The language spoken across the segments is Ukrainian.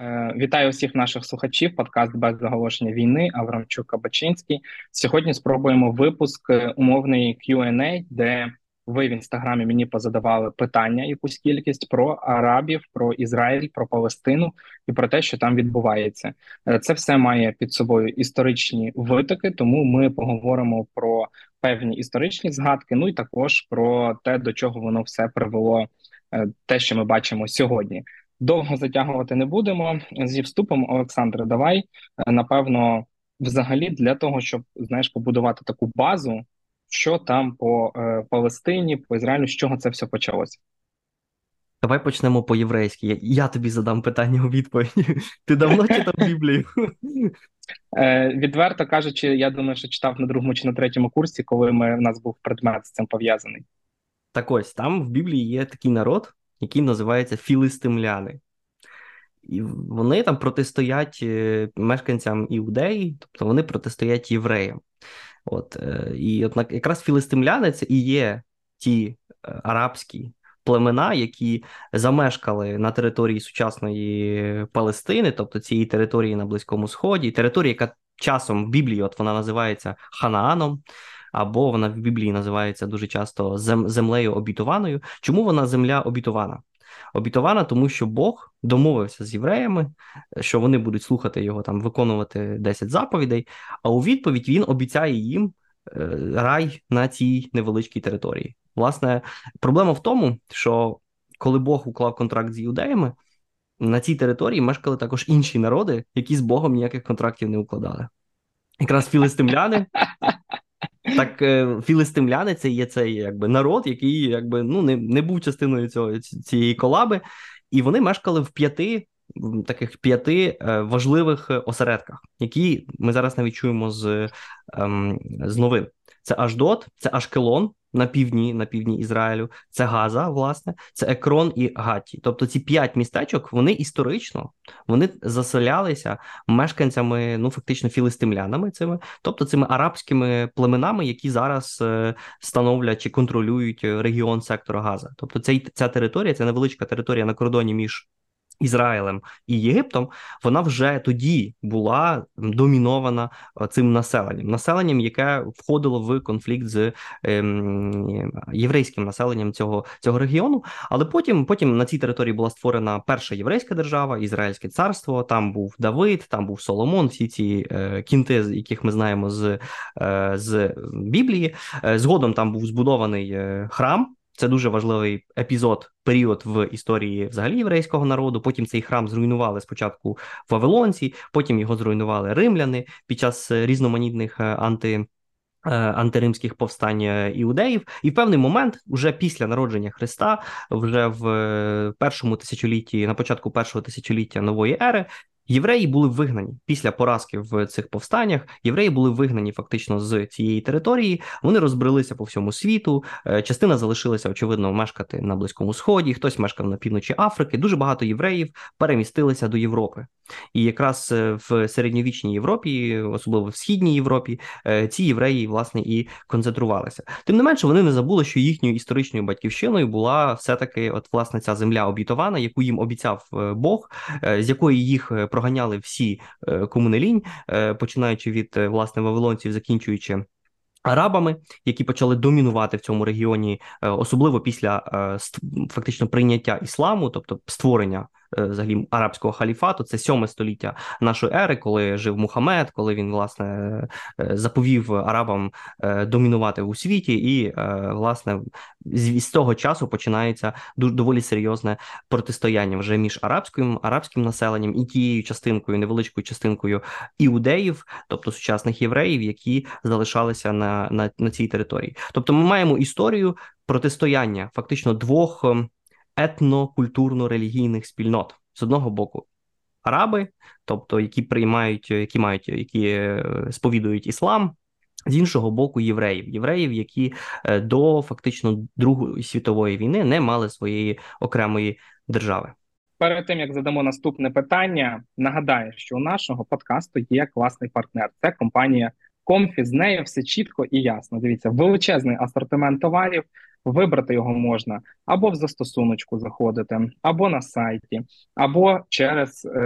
Е, вітаю всіх наших слухачів. Подкаст без заголошення війни. Аврамчук Кабачинський. Сьогодні спробуємо випуск е, умовний Q&A, де ви в інстаграмі мені позадавали питання, якусь кількість про арабів, про Ізраїль, про Палестину і про те, що там відбувається. Е, це все має під собою історичні витоки, тому ми поговоримо про певні історичні згадки. Ну і також про те, до чого воно все привело, те, що ми бачимо сьогодні. Довго затягувати не будемо зі вступом. Олександре, давай е, напевно, взагалі, для того, щоб знаєш, побудувати таку базу, що там по е, Палестині, по Ізраїлю, з чого це все почалося. Давай почнемо по єврейськи. Я, я тобі задам питання у відповідь. Ти давно читав Біблію? Е, Відверто кажучи, я думаю, що читав на другому чи на третьому курсі, коли ми, в нас був предмет з цим пов'язаний. Так ось там в Біблії є такий народ, який називається філистимляни. І вони там протистоять е, мешканцям іудеї, тобто вони протистоять євреям. От, е, І от якраз філистимляни це і є ті е, арабські племена, які замешкали на території сучасної Палестини, тобто цієї території на Близькому Сході, територія, яка часом в Біблії от вона називається Ханааном або вона в Біблії називається дуже часто зем, землею обітованою. Чому вона земля обітована? Обітована, тому що Бог домовився з євреями, що вони будуть слухати його там, виконувати 10 заповідей. А у відповідь він обіцяє їм е, рай на цій невеличкій території. Власне, проблема в тому, що коли Бог уклав контракт з іудеями, на цій території мешкали також інші народи, які з Богом ніяких контрактів не укладали. Якраз філистимляни так е, філистимляни це є цей якби народ, який якби ну не не був частиною цього цієї колаби, і вони мешкали в п'яти таких п'яти е, важливих осередках, які ми зараз навіть чуємо з, ем, з новин. Це Аждот, це Ашкелон, на півдні, на півдні Ізраїлю, це Газа, власне, це Екрон і Гаті. Тобто ці п'ять містечок вони історично вони заселялися мешканцями, ну фактично філистимлянами цими, тобто цими арабськими племенами, які зараз е, становлять чи контролюють регіон сектора Газа. Тобто цей ця територія, ця невеличка територія на кордоні між Ізраїлем і Єгиптом, вона вже тоді була домінована е, цим населенням, населенням, яке входило в конфлікт з ем, єврейським населенням цього цього регіону. Але потім потім на цій території була створена перша єврейська держава, Ізраїльське царство. Там був Давид, там був Соломон. Всі ці е, кінти, яких ми знаємо з, е, з Біблії. Згодом там був збудований храм. Це дуже важливий епізод, період в історії взагалі єврейського народу. Потім цей храм зруйнували спочатку вавилонці, потім його зруйнували римляни під час різноманітних е, анти. Е, антиримських повстань е, іудеїв, і в певний момент, вже після народження Христа, вже в першому тисячолітті, на початку першого тисячоліття нової ери, Євреї були вигнані після поразки в цих повстаннях. Євреї були вигнані фактично з цієї території. Вони розбрелися по всьому світу. Е, частина залишилася очевидно мешкати на близькому сході. Хтось мешкав на півночі Африки. Дуже багато євреїв перемістилися до Європи. І якраз е, в середньовічній Європі, особливо в східній Європі, е, ці євреї власне і концентрувалися. Тим не менше, вони не забули, що їхньою історичною батьківщиною була все таки, от власне, ця земля обітована, яку їм обіцяв Бог, з якої їх проганяли всі е, комунелінь, е, починаючи від е, власне вавилонців, закінчуючи. Арабами, які почали домінувати в цьому регіоні, особливо після фактично прийняття ісламу, тобто створення взагалі арабського халіфату. Це сьоме століття нашої ери, коли жив Мухаммед, коли він власне е, заповів арабам е, домінувати у світі, і власне з того часу починається доволі серйозне протистояння вже між арабським арабським населенням і тією частинкою, невеличкою частинкою іудеїв, тобто сучасних євреїв, які залишалися на, на, на цій території. Тобто, ми маємо історію протистояння фактично двох. Етнокультурно-релігійних спільнот з одного боку. Араби, тобто які приймають, які мають, які е, сповідують іслам, з іншого боку, євреїв, євреїв, які е, до фактично Другої світової війни не мали своєї окремої держави. Перед тим як задамо наступне питання, нагадаю, що у нашого подкасту є класний партнер. Це компанія Комфі. З нею все чітко і ясно. Дивіться, величезний асортимент товарів, Вибрати його можна або в застосуночку заходити, або на сайті, або через е,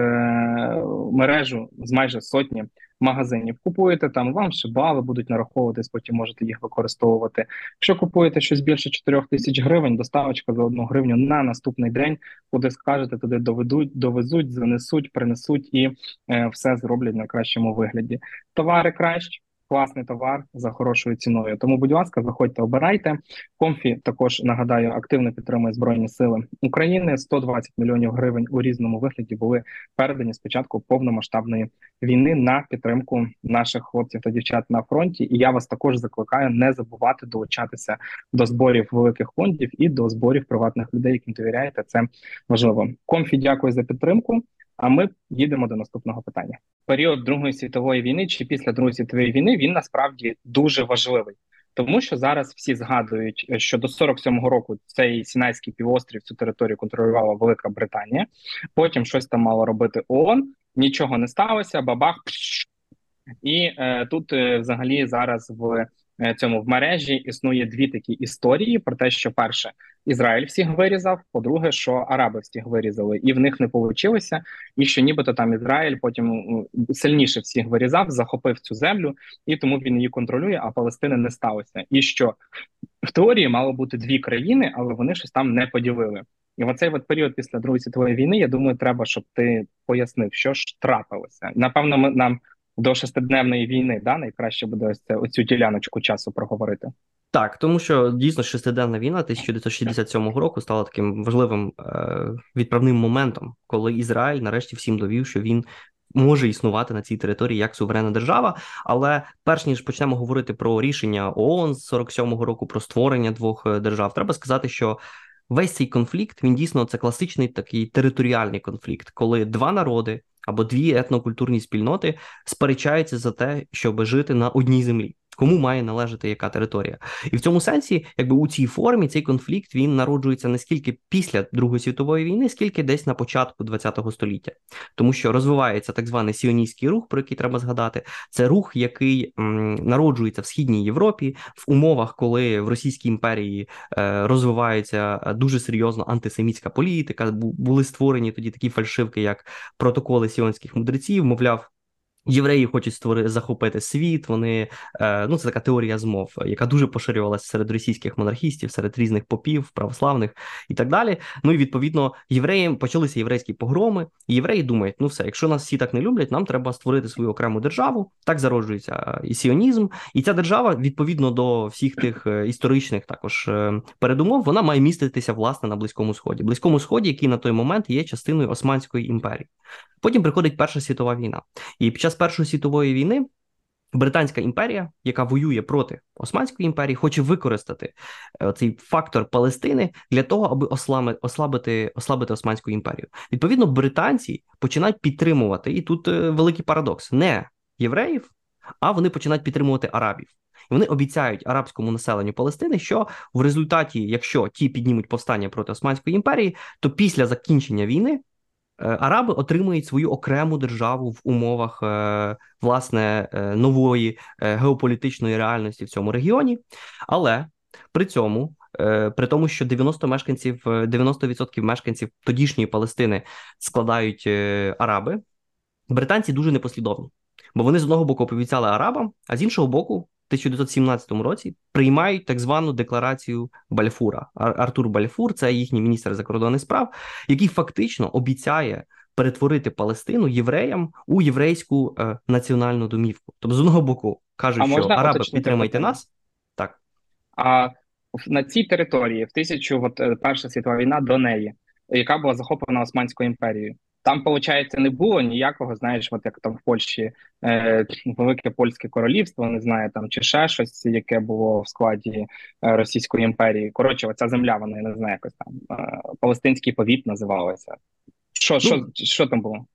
мережу з майже сотні магазинів. Купуєте там, вам ще бали будуть нараховуватись, потім можете їх використовувати. Якщо купуєте щось більше 4 тисяч гривень, доставочка за одну гривню на наступний день, куди скажете, туди доведуть, довезуть, занесуть, принесуть і е, все зроблять на кращому вигляді. Товари краще класний товар за хорошою ціною. Тому, будь ласка, заходьте, обирайте. Комфі також нагадаю, активно підтримує збройні сили України. 120 мільйонів гривень у різному вигляді були передані спочатку повномасштабної війни на підтримку наших хлопців та дівчат на фронті. І я вас також закликаю не забувати долучатися до зборів великих фондів і до зборів приватних людей, яким довіряєте. Це важливо. Комфі, дякую за підтримку. А ми їдемо до наступного питання. Період Другої світової війни чи після Другої світової війни він насправді дуже важливий, тому що зараз всі згадують, що до 47-го року цей Сінайський півострів цю територію контролювала Велика Британія. Потім щось там мало робити ООН, нічого не сталося, бабах. І е, тут, е, взагалі, зараз в Е, цьому в мережі існує дві такі історії про те, що перше Ізраїль всіх вирізав, по-друге, що Араби всіх вирізали, і в них не вийшло, і що нібито там Ізраїль потім сильніше всіх вирізав, захопив цю землю, і тому він її контролює, а Палестини не сталося. І що в теорії мало бути дві країни, але вони щось там не поділили. І в оцей от період після Другої світової війни, я думаю, треба, щоб ти пояснив, що ж трапилося. Напевно, ми нам до шестидневної війни, да, найкраще буде ось це оцю діляночку часу проговорити. Так, тому що дійсно шестиденна війна 1967 року стала таким важливим е, відправним моментом, коли Ізраїль нарешті всім довів, що він може існувати на цій території як суверенна держава. Але перш ніж почнемо говорити про рішення ООН з 47-го року про створення двох е, держав, треба сказати, що весь цей конфлікт він дійсно це класичний такий територіальний конфлікт, коли два народи або дві етнокультурні спільноти сперечаються за те, щоб жити на одній землі кому має належати яка територія, і в цьому сенсі, якби у цій формі цей конфлікт він народжується не скільки після Другої світової війни, скільки десь на початку ХХ століття, тому що розвивається так званий сіоністський рух, про який треба згадати. Це рух, який м, народжується в східній Європі в умовах, коли в Російській імперії е, розвивається е, дуже серйозно антисемітська політика. Були створені тоді такі фальшивки, як протоколи сіонських мудреців, мовляв. Євреї хочуть створити захопити світ. Вони е, ну це така теорія змов, яка дуже поширювалася серед російських монархістів, серед різних попів, православних і так далі. Ну і відповідно євреям почалися єврейські погроми. і Євреї думають, ну все, якщо нас всі так не люблять, нам треба створити свою окрему державу. Так зароджується і сіонізм, і ця держава відповідно до всіх тих е, історичних також е, передумов, вона має міститися власне на близькому сході, близькому сході, який на той момент є частиною Османської імперії. Потім приходить Перша світова війна, і під час Першої світової війни Британська імперія, яка воює проти Османської імперії, хоче використати е, цей фактор Палестини для того, аби ослабити ослабити Османську імперію. Відповідно, британці починають підтримувати, і тут е, великий парадокс: не євреїв, а вони починають підтримувати арабів. І вони обіцяють арабському населенню Палестини, що в результаті, якщо ті піднімуть повстання проти Османської імперії, то після закінчення війни араби отримують свою окрему державу в умовах е, власне е, нової геополітичної реальності в цьому регіоні, але при цьому. При тому, що 90 мешканців, 90% мешканців тодішньої Палестини складають араби, британці дуже непослідовні, бо вони з одного боку пообіцяли арабам, а з іншого боку 1917 році приймають так звану декларацію Бальфура. Артур Бальфур, це їхній міністр закордонних справ, який фактично обіцяє перетворити Палестину євреям у єврейську е, національну домівку. Тобто, з одного боку кажуть, а що араби підтримайте нас, так а на цій території в тисячу от, е, Перша світова війна до неї, яка була захоплена Османською імперією. Там, виходить, не було ніякого, знаєш, от як там в Польщі е, велике польське королівство, не знаю, там чи ще щось, яке було в складі е, Російської імперії. Коротше, оця земля, вона я не знаю, якось там е, Палестинський повіт називалася. Що, що, ну, що там було?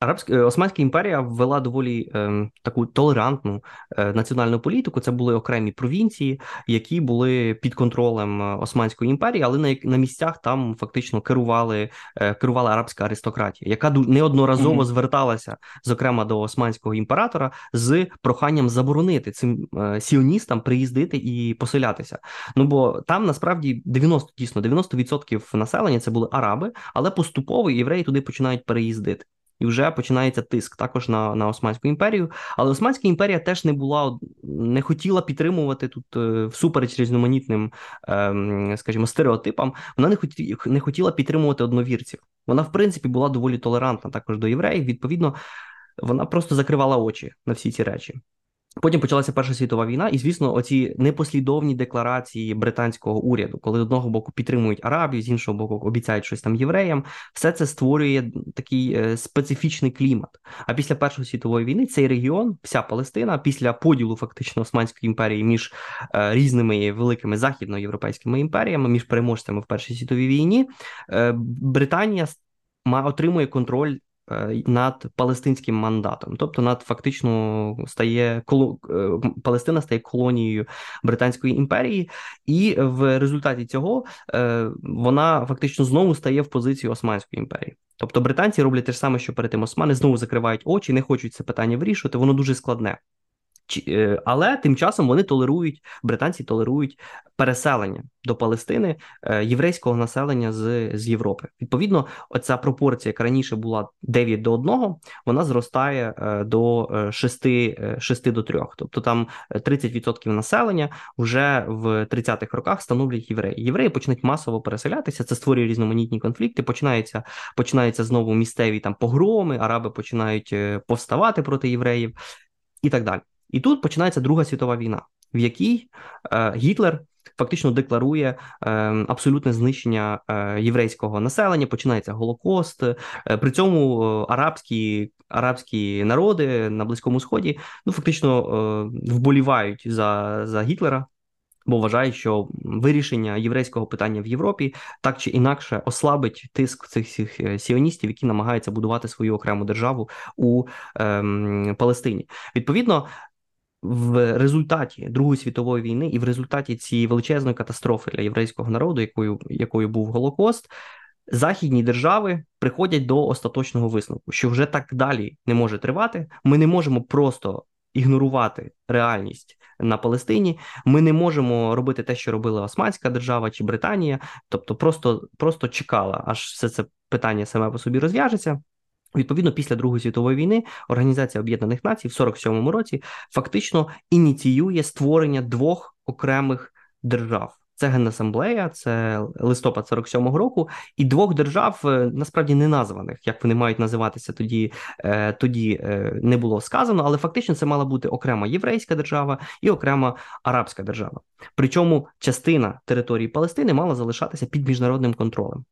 Арабська е, Османська імперія ввела доволі е, таку толерантну е, національну політику. Це були окремі провінції, які були під контролем е, Османської імперії, але на на місцях там фактично керували е, керувала арабська аристократія, яка неодноразово mm-hmm. зверталася, зокрема до османського імператора, з проханням заборонити цим е, сіоністам приїздити і поселятися. Ну бо там насправді 90, дійсно 90% населення це були араби, але поступово євреї туди починають переїздити і вже починається тиск також на на Османську імперію. Але Османська імперія теж не була не хотіла підтримувати тут е, всупереч різноманітним, ем, скажімо, стереотипам. Вона не хотіла не хотіла підтримувати одновірців. Вона, в принципі, була доволі толерантна також до євреїв. Відповідно, вона просто закривала очі на всі ці речі. Потім почалася Перша світова війна, і звісно, оці непослідовні декларації британського уряду, коли з одного боку підтримують арабів, з іншого боку обіцяють щось там євреям, все це створює такий е, специфічний клімат. А після Першої світової війни цей регіон, вся Палестина, після поділу фактично Османської імперії між е, різними великими західноєвропейськими імперіями, між переможцями в Першій світовій війні, е, Британія отримує контроль над палестинським мандатом, тобто над фактично стає коло е, Палестина стає колонією Британської імперії, і в результаті цього е, вона фактично знову стає в позицію Османської імперії. Тобто британці роблять те ж саме, що перед тим османи знову закривають очі, не хочуть це питання вирішувати. Воно дуже складне. Е, але тим часом вони толерують, британці толерують переселення до Палестини е, єврейського населення з з Європи. Відповідно, оця пропорція, яка раніше була 9 до 1, вона зростає е, до 6 6 до 3. Тобто там 30% населення вже в 30-х роках становлять євреї. Євреї почнуть масово переселятися. Це створює різноманітні конфлікти. Починається починаються знову місцеві там погроми, араби починають повставати проти євреїв і так далі. І тут починається Друга світова війна, в якій е, Гітлер фактично декларує е, абсолютне знищення е, єврейського населення. Починається Голокост. Е, при цьому е, арабські арабські народи на Близькому Сході ну фактично е, вболівають за, за Гітлера. Бо вважають, що вирішення єврейського питання в Європі так чи інакше ослабить тиск цих всіх сіоністів, які намагаються будувати свою окрему державу у ем, Палестині. Відповідно, в результаті Другої світової війни і в результаті цієї величезної катастрофи для єврейського народу, якою якою був Голокост, західні держави приходять до остаточного висновку, що вже так далі не може тривати. Ми не можемо просто ігнорувати реальність на Палестині. Ми не можемо робити те, що робила Османська держава чи Британія, тобто просто, просто чекала, аж все це питання саме по собі розв'яжеться. Відповідно, після Другої світової війни Організація Об'єднаних Націй в 47-му році фактично ініціює створення двох окремих держав. Це Генасамблея, це листопад 47-го року, і двох держав е, насправді не названих, як вони мають називатися тоді. Е, тоді е, не було сказано, але фактично це мала бути окрема єврейська держава і окрема арабська держава. Причому частина території Палестини мала залишатися під міжнародним контролем.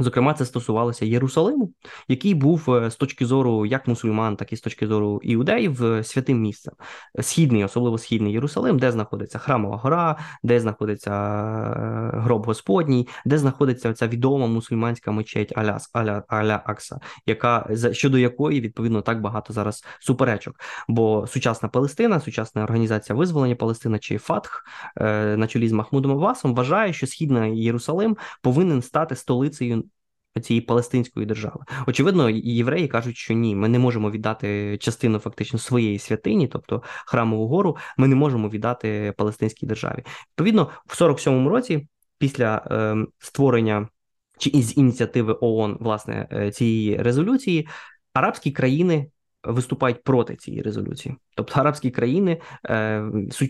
Зокрема, це стосувалося Єрусалиму, який був е, з точки зору як мусульман, так і з точки зору іудеїв е, святим місцем. Східний, особливо східний Єрусалим, де знаходиться Храмова гора, де знаходиться е, гроб Господній, де знаходиться ця відома мусульманська мечеть Аляс Аля Аля Акса, яка щодо якої відповідно так багато зараз суперечок. Бо сучасна Палестина, сучасна організація визволення Палестина чи ФАТХ на чолі з Махмудом Авасом вважає, що східний Єрусалим повинен стати столицею цієї палестинської держави. Очевидно, євреї кажуть, що ні, ми не можемо віддати частину фактично своєї святині, тобто храмову гору, ми не можемо віддати палестинській державі. Відповідно, в 47-му році, після е, створення чи із ініціативи ООН власне е, цієї резолюції, арабські країни виступають проти цієї резолюції. Тобто арабські країни, е,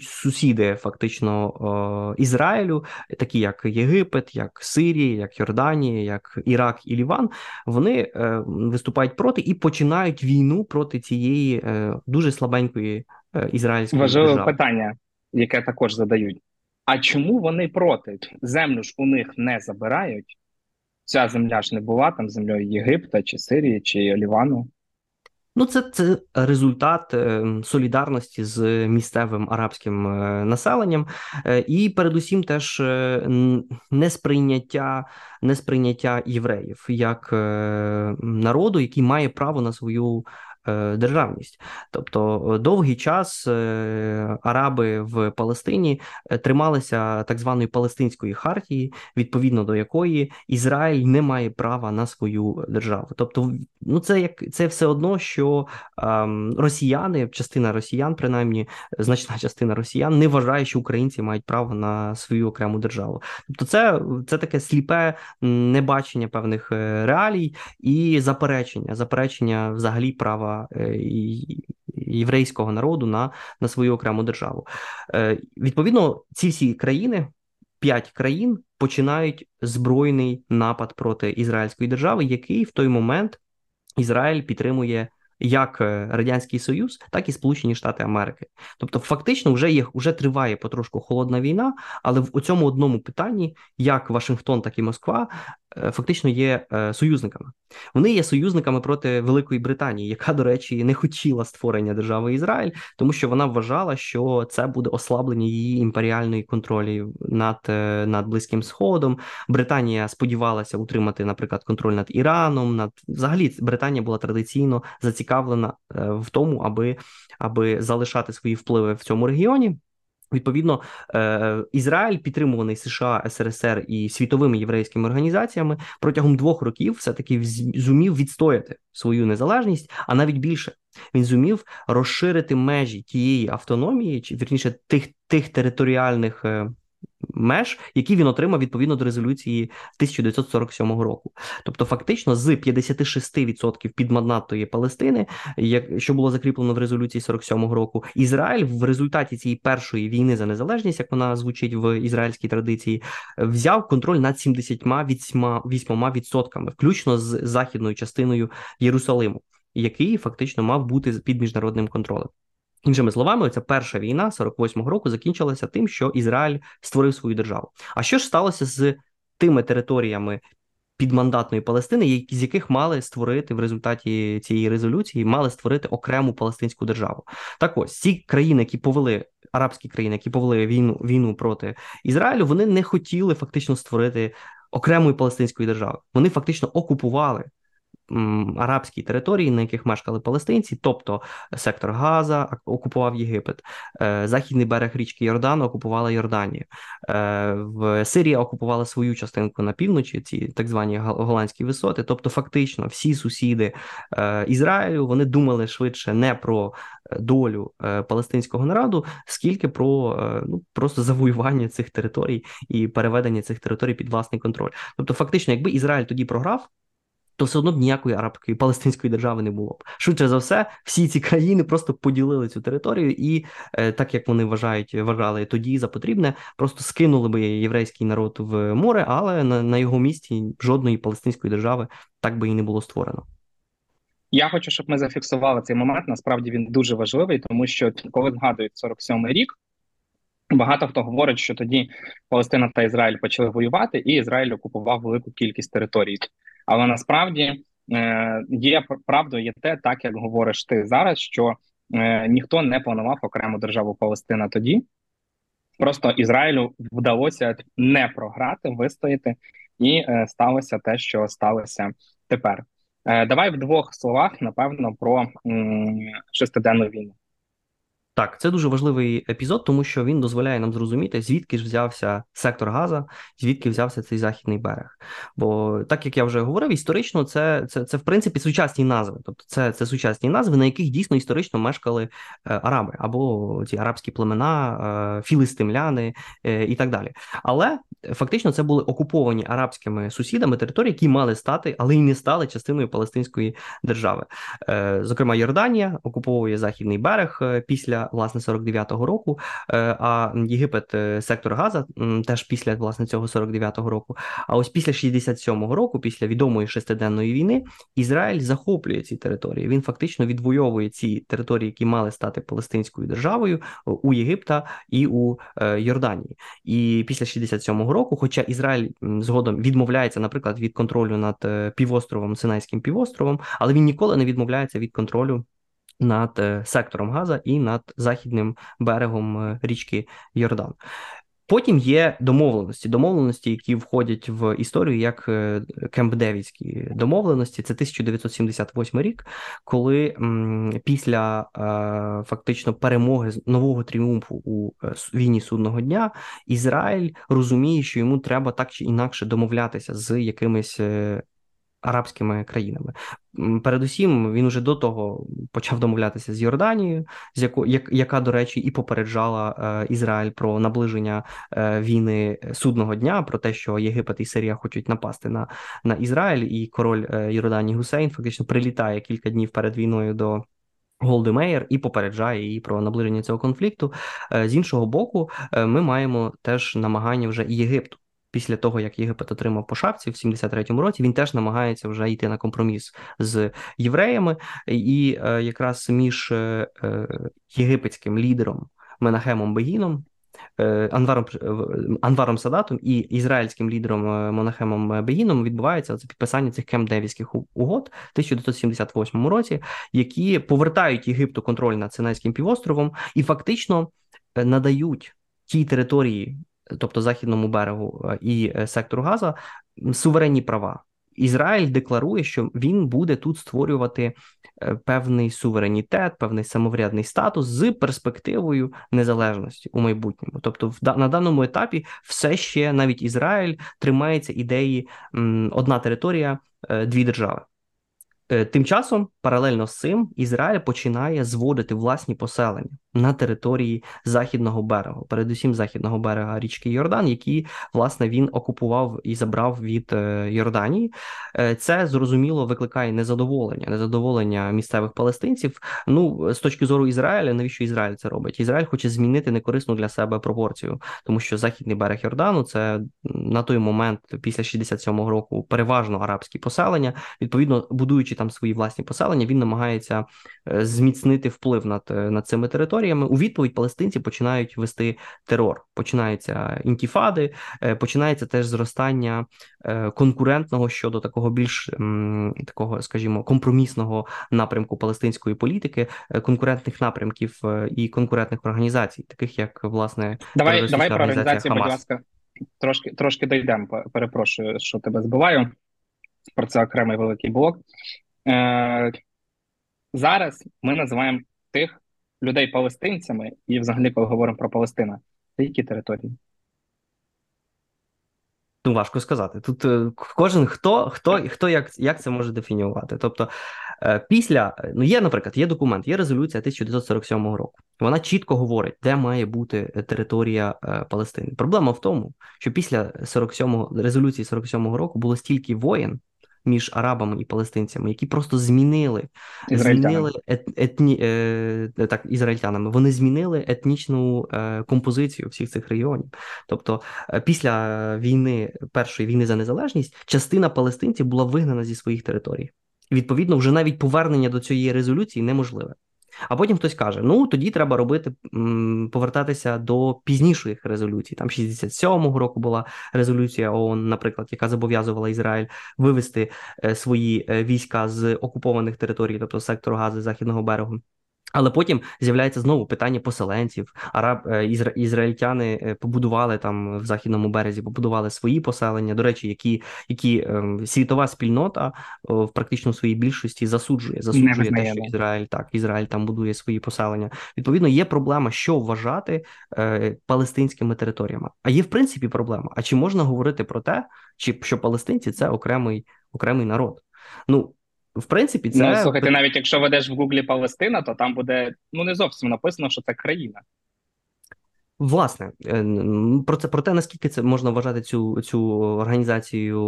сусіди фактично Ізраїлю, такі як Єгипет, як Сирія, як Йорданія, як Ірак і Ліван, вони е, виступають проти і починають війну проти цієї е, дуже слабенької ізраїльської важливе держави. питання, яке також задають. А чому вони проти? Землю ж у них не забирають. Ця земля ж не була там землею Єгипта, чи Сирії, чи Лівану. Ну, це це результат е, солідарності з місцевим арабським е, населенням, е, і передусім теж несприйняття несприйняття євреїв як народу, який має право на свою Е, державність. Тобто е, довгий час е, араби в Палестині трималися так званої Палестинської хартії, відповідно до якої Ізраїль не має права на свою державу. Тобто, ну це як це все одно, що ем, росіяни, частина росіян, принаймні значна частина росіян, не вважає, що українці мають право на свою окрему державу. Тобто, це це таке сліпе небачення певних реалій і заперечення, заперечення взагалі права е, єврейського народу на, на свою окрему державу. Е, відповідно, ці всі країни. П'ять країн починають збройний напад проти ізраїльської держави, який в той момент Ізраїль підтримує як е, Радянський Союз, так і Сполучені Штати Америки. Тобто, фактично, вже є вже триває потрошку холодна війна, але в цьому одному питанні, як Вашингтон, так і Москва, фактично є е, союзниками. Вони є союзниками проти Великої Британії, яка, до речі, не хотіла створення держави Ізраїль, тому що вона вважала, що це буде ослаблення її імперіальної контролі над е, над Близьким Сходом. Британія сподівалася утримати, наприклад, контроль над Іраном. Над взагалі Британія була традиційно зацікавлена в тому, аби аби залишати свої впливи в цьому регіоні. Відповідно, е, Ізраїль, підтримуваний США, СРСР і світовими єврейськими організаціями, протягом двох років все таки зумів відстояти свою незалежність, а навіть більше. Він зумів розширити межі тієї автономії, чи вірніше тих тих територіальних е, меж, які він отримав відповідно до резолюції 1947 року. Тобто, фактично, з 56% підмандатної Палестини, як що було закріплено в резолюції 47 року, Ізраїль в результаті цієї першої війни за незалежність, як вона звучить в ізраїльській традиції, взяв контроль над 78%, включно з західною частиною Єрусалиму, який фактично мав бути під міжнародним контролем. Іншими словами, ця перша війна 48-го року закінчилася тим, що Ізраїль створив свою державу. А що ж сталося з тими територіями підмандатної Палестини, з яких мали створити в результаті цієї резолюції, мали створити окрему палестинську державу? Так ось ці країни, які повели арабські країни, які повели війну війну проти Ізраїлю, вони не хотіли фактично створити окремої палестинської держави. Вони фактично окупували арабські території, на яких мешкали палестинці, тобто сектор Газа окупував Єгипет, е, західний берег річки Йордан окупувала Йорданію, е, в Сирія окупувала свою частинку на півночі, ці так звані голландські висоти. Тобто, фактично, всі сусіди е, Ізраїлю вони думали швидше не про долю палестинського народу, скільки про ну просто завоювання цих територій і переведення цих територій під власний контроль. Тобто, фактично, якби Ізраїль тоді програв то все одно б ніякої арабської палестинської держави не було б. Швидше за все, всі ці країни просто поділили цю територію, і е, так як вони вважають, вважали тоді за потрібне, просто скинули би єврейський народ в море, але на, на його місці жодної палестинської держави так би і не було створено. Я хочу, щоб ми зафіксували цей момент. Насправді він дуже важливий, тому що коли згадують 47-й рік. Багато хто говорить, що тоді Палестина та Ізраїль почали воювати, і Ізраїль окупував велику кількість територій. Але насправді е, є правдою є те, так як говориш ти зараз, що е, ніхто не планував окрему державу Палестина тоді. Просто Ізраїлю вдалося не програти, вистояти, і е, сталося те, що сталося тепер. Давай в двох словах напевно про шестиденну війну. Так, це дуже важливий епізод, тому що він дозволяє нам зрозуміти, звідки ж взявся сектор Газа, звідки взявся цей західний берег. Бо так як я вже говорив, історично це це, це в принципі сучасні назви, тобто це це сучасні назви, на яких дійсно історично мешкали е, араби або ці арабські племена, е, філистимляни е, і так далі. Але фактично це були окуповані арабськими сусідами території, які мали стати, але й не стали частиною Палестинської держави. Зокрема, Йорданія окуповує західний берег після власне 49-го року. А Єгипет, сектор Газа теж після власне цього 49-го року. А ось після 67-го року, після відомої шестиденної війни, Ізраїль захоплює ці території. Він фактично відвоює ці території, які мали стати Палестинською державою у Єгипта і у Йорданії. І після 67-го року, хоча Ізраїль згодом відмовляється, наприклад, від контролю над півостровом Синайським півостровом, але він ніколи не відмовляється від контролю над е, сектором Газа і над західним берегом е, річки Йордан. Потім є домовленості, домовленості, які входять в історію як е, Кемп-Девідські домовленості. Це 1978 рік, коли після фактично перемоги нового тріумфу у війні судного дня Ізраїль розуміє, що йому треба так чи інакше домовлятися з якимись арабськими країнами. Передусім, він уже до того почав домовлятися з Йорданією, з яко, як, яка, до речі, і попереджала е, Ізраїль про наближення е, війни судного дня, про те, що Єгипет і Сирія хочуть напасти на на Ізраїль, і король е, Йорданії Гусейн фактично прилітає кілька днів перед війною до. Голди Меїр і попереджає її про наближення цього конфлікту. Е, з іншого боку, е, ми маємо теж намагання вже Єгипту після того, як Єгипет отримав по шапці в 73-му році, він теж намагається вже йти на компроміс з євреями, і е, якраз між е, е, єгипетським лідером Менахемом Бегіном. Анваром Анваром Садатом і ізраїльським лідером Монахемом Бегіном відбувається це підписання цих кемп-девівських угод в 1978 році, які повертають Єгипту контроль над Синайським півостровом і фактично надають тій території тобто західному берегу е, і е, сектору Газа, суверенні права. Ізраїль декларує, що він буде тут створювати е, певний суверенітет, певний самоврядний статус з перспективою незалежності у майбутньому. Тобто, на даному етапі все ще навіть Ізраїль тримається ідеї одна територія, дві держави. Тим часом, паралельно з цим, Ізраїль починає зводити власні поселення на території західного берегу, передусім західного берега річки Йордан, які власне він окупував і забрав від е, Йорданії. Е, це зрозуміло викликає незадоволення, незадоволення місцевих палестинців. Ну з точки зору Ізраїля, навіщо Ізраїль це робить? Ізраїль хоче змінити некорисну для себе пропорцію, тому що західний берег Йордану це на той момент, після 67-го року, переважно арабські поселення. Відповідно, будуючи там свої власні поселення, він намагається е, зміцнити вплив над, над цими територіями. У відповідь палестинці починають вести терор. Починаються інтіфади, е, починається теж зростання е, конкурентного щодо такого більш такого, скажімо, компромісного напрямку палестинської політики, е, конкурентних напрямків і конкурентних організацій, таких як власне давай давай про організацію, будь ласка, трошки трошки дійдемо. Перепрошую, що тебе збиваю. Про це окремий великий блок. Е, Зараз ми називаємо тих, людей палестинцями, і взагалі, коли говоримо про Палестину, це які території? Ну, важко сказати. Тут е, кожен хто хто хто як як це може дефінювати. Тобто, е, після ну є, наприклад, є документ, є резолюція 1947 року. Вона чітко говорить, де має бути територія е, Палестини. Проблема в тому, що після 47 резолюції 47-го року було стільки воєн, між арабами і палестинцями, які просто змінили змінили ет, етні, е, так, ізраїльтянами. Вони змінили етнічну е, композицію всіх цих регіонів. Тобто, е, після війни, першої війни за незалежність, частина палестинців була вигнана зі своїх територій. І відповідно, вже навіть повернення до цієї резолюції неможливе. А потім хтось каже: ну тоді треба робити повертатися до пізніших резолюцій. Там 67-го року була резолюція ООН, наприклад, яка зобов'язувала Ізраїль вивести е, свої е, війська з окупованих територій, тобто сектору Гази Західного берегу. Але потім з'являється знову питання поселенців. Араб е, ізра, ізраїльтяни е, побудували там в західному березі, побудували свої поселення. До речі, які які ем, світова спільнота в практично своїй більшості засуджує, засуджує те, що Ізраїль так Ізраїль там будує свої поселення. Відповідно, є проблема, що вважати е, палестинськими територіями. А є в принципі проблема. А чи можна говорити про те, чи що палестинці це окремий окремий народ? Ну в принципі, це ну слухайте, навіть якщо ведеш в Гуглі Палестина, то там буде ну не зовсім написано, що це країна. Власне, е, про це про те, наскільки це можна вважати цю цю організацію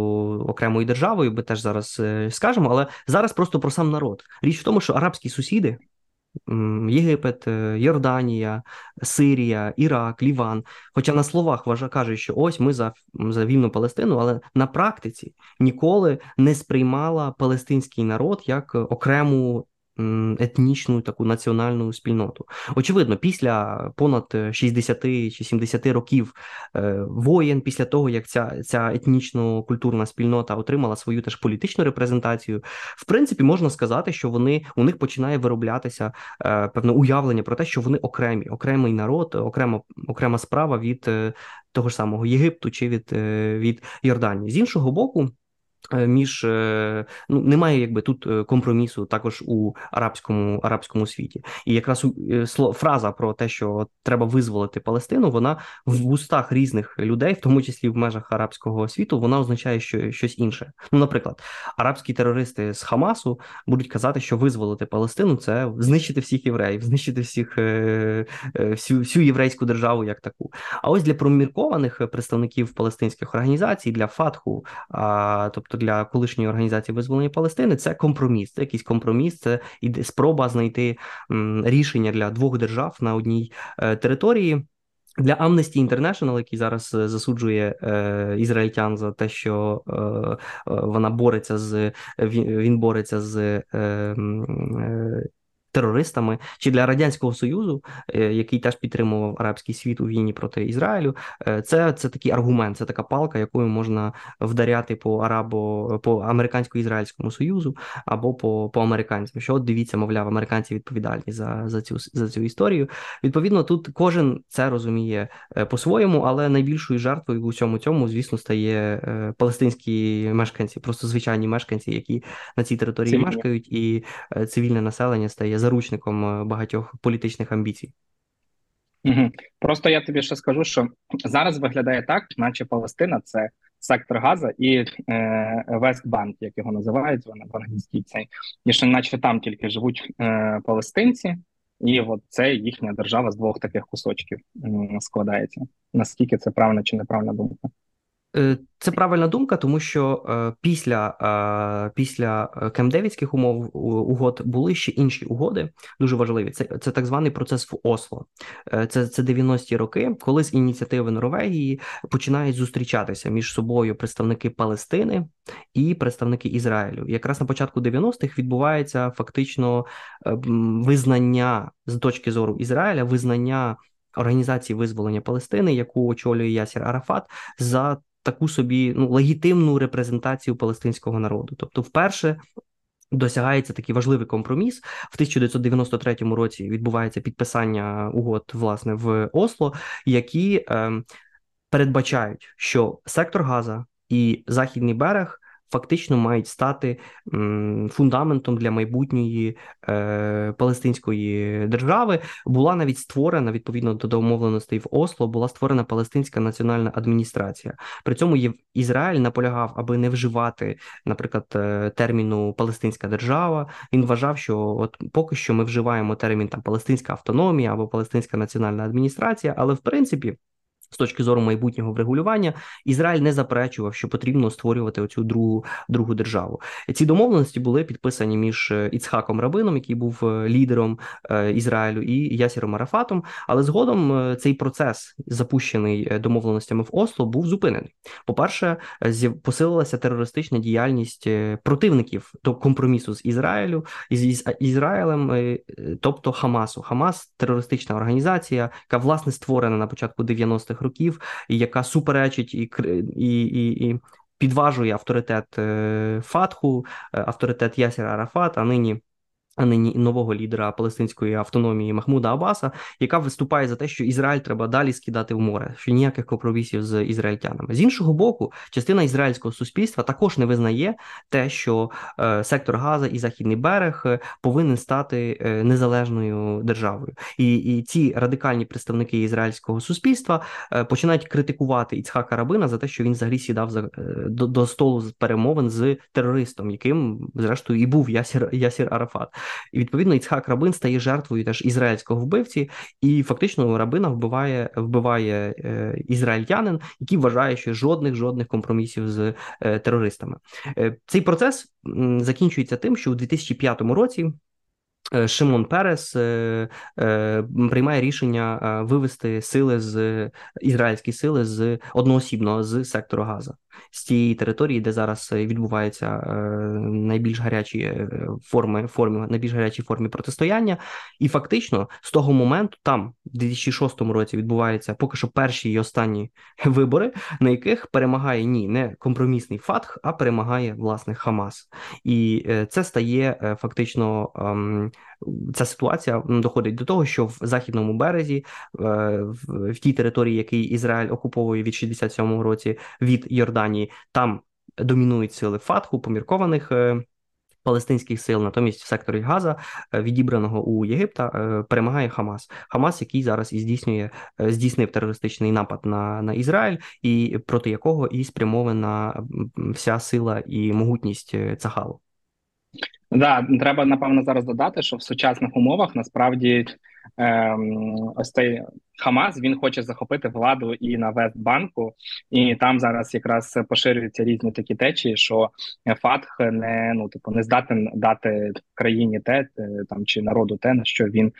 окремою державою, ми теж зараз е, скажемо, але зараз просто про сам народ. Річ в тому, що арабські сусіди Єгипет, е, Йорданія, Сирія, Ірак, Ліван. Хоча на словах вважа кажуть, що ось ми за за вільну Палестину, але на практиці ніколи не сприймала палестинський народ як окрему етнічну таку національну спільноту. Очевидно, після понад 60 чи 70 років е, воєн, після того як ця ця етнічно-культурна спільнота отримала свою теж політичну репрезентацію, в принципі, можна сказати, що вони у них починає вироблятися е, певне уявлення про те, що вони окремі, окремий народ, окрема окрема справа від е, того ж самого Єгипту чи від, від Йорданії. З іншого боку. Е, між е, ну немає якби тут е, компромісу також у арабському арабському світі, і якраз фраза про те, що треба визволити Палестину, вона в устах різних людей, в тому числі в межах арабського світу, вона означає, що щось інше. Ну, наприклад, арабські терористи з Хамасу будуть казати, що визволити Палестину це знищити всіх євреїв, знищити всіх всю всю єврейську державу як таку. А ось для проміркованих представників палестинських організацій для Фатху, тобто тобто для колишньої організації визволення Палестини, це компроміс. Це якийсь компроміс, це спроба знайти рішення для двох держав на одній е, території. Для Amnesty International, який зараз е, засуджує е, ізраїльтян за те, що е, е вона бореться з він, бореться з е, терористами, чи для радянського союзу, е, який теж підтримував арабський світ у війні проти Ізраїлю, е, це це такий аргумент, це така палка, якою можна вдаряти по арабо по американсько-ізраїльському союзу або по по американцям. Що от дивіться, мовляв, американці відповідальні за за цю за цю історію. Відповідно, тут кожен це розуміє е, по-своєму, але найбільшою жертвою в усьому цьому, звісно, стає палестинські мешканці, просто звичайні мешканці, які на цій території Цивільні. мешкають, і цивільне населення стає заручником е, багатьох політичних амбіцій. Просто я тобі ще скажу, що зараз виглядає так, наче Палестина це сектор Газа і Вестбанк, як його називають вони в англійській цей, і що наче там тільки живуть е, палестинці, і от це їхня держава з двох таких кусочків е, складається. Наскільки це правильна чи неправильна думка? Е, це правильна думка, тому що е, після е, після Кемдевідських умов угод були ще інші угоди, дуже важливі. Це це так званий процес в Осло. Це це 90-ті роки, коли з ініціативи Норвегії починають зустрічатися між собою представники Палестини і представники Ізраїлю. Якраз на початку 90-х відбувається фактично визнання з точки зору Ізраїля, визнання. Організації визволення Палестини, яку очолює Ясір Арафат, за таку собі ну легітимну репрезентацію палестинського народу. Тобто, вперше. Досягається такий важливий компроміс в 1993 році. Відбувається підписання угод власне в Осло, які е, передбачають, що сектор Газа і Західний берег фактично мають стати фундаментом для майбутньої е, палестинської держави. Була навіть створена відповідно до домовленостей в Осло. Була створена Палестинська національна адміністрація. При цьому Ізраїль наполягав, аби не вживати, наприклад, е, терміну Палестинська держава. Він вважав, що от поки що ми вживаємо термін там Палестинська автономія або Палестинська національна адміністрація, але в принципі з точки зору майбутнього врегулювання, Ізраїль не заперечував, що потрібно створювати оцю другу другу державу. Ці домовленості були підписані між е, Іцхаком Рабином, який був е, лідером е, Ізраїлю, і Ясіром Арафатом. Але згодом цей процес, запущений домовленостями в Осло, був зупинений. По перше, посилилася терористична діяльність противників до компромісу з Ізраїлю із Ізраїлем, тобто Хамасу. Хамас терористична організація, яка власне створена на початку 90-х років, яка суперечить і і, і, і підважує авторитет е, Фатху, е, авторитет Ясіра Арафат, а нині а нині нового лідера палестинської автономії Махмуда Абаса, яка виступає за те, що Ізраїль треба далі скидати в море, що ніяких компромісів з ізраїльтянами. З іншого боку, частина ізраїльського суспільства також не визнає те, що е, сектор Газа і Західний берег е, повинен стати е, незалежною державою, і і ці радикальні представники ізраїльського суспільства е, починають критикувати Іцхака Рабина за те, що він взагалі сідав за е, до, до столу перемовин з терористом, яким зрештою і був Ясір Ясір Арафат. І відповідно Іцхак Рабин стає жертвою теж ізраїльського вбивці, і фактично рабина вбиває вбиває е, ізраїльтянин, який вважає, що жодних жодних компромісів з е, терористами. Е, цей процес закінчується тим, що у 2005 році. Е, Шимон Перес е, е, приймає рішення вивести сили з ізраїльські сили з одноосібно з сектору Газа з тієї території, де зараз відбуваються найбільш гарячі форми форми найбільш гарячі формі протистояння, і фактично з того моменту там в 2006 році відбуваються поки що перші і останні вибори, на яких перемагає ні не компромісний ФАТХ, а перемагає власне Хамас, і це стає фактично. Ця ситуація доходить до того, що в західному березі, е, в тій території, який Ізраїль окуповує від 67-го році від Йорданії, там домінують сили Фатху, поміркованих. Е, палестинських сил, натомість в секторі Газа, е, відібраного у Єгипта, перемагає Хамас. Хамас, який зараз і здійснює здійснив терористичний напад на на Ізраїль, і проти якого і спрямована вся сила і могутність Цахалу. Да, треба напевно зараз додати, що в сучасних умовах насправді ем, ось цей Хамас він хоче захопити владу і на Вестбанку, і там зараз якраз поширюються різні такі течії, що Фатх не ну типу не здатен дати країні те там чи народу те, на що він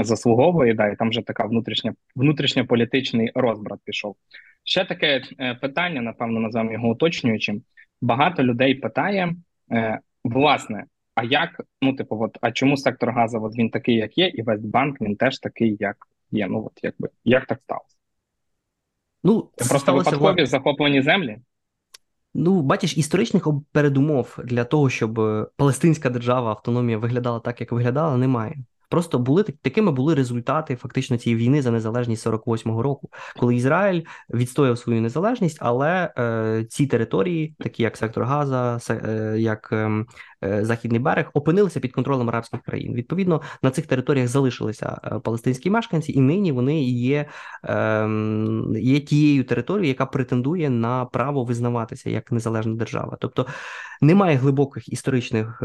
заслуговує. Да, і там вже така внутрішня внутрішньополітичний розбрат пішов. Ще таке е, питання, напевно, називаємо його уточнюючим. Багато людей питає. Е, Власне, а як, ну, типу, от, а чому сектор газу от він такий, як є, і Вестбанк він теж такий, як є. Ну, от якби як так сталося? Ну, Це просто випадкові захоплені землі? Ну, бачиш, історичних передумов для того, щоб е, Палестинська держава, автономія виглядала так, як виглядала, немає. Просто були такими були результати фактично цієї війни за незалежність 48-го року, коли Ізраїль відстояв свою незалежність, але е, ці території, такі як сектор Газа, е, як ем, е, Західний берег, опинилися під контролем арабських країн. Відповідно, на цих територіях залишилися е, палестинські мешканці, і нині вони є, е, є тією територією, яка претендує на право визнаватися як незалежна держава. Тобто немає глибоких історичних.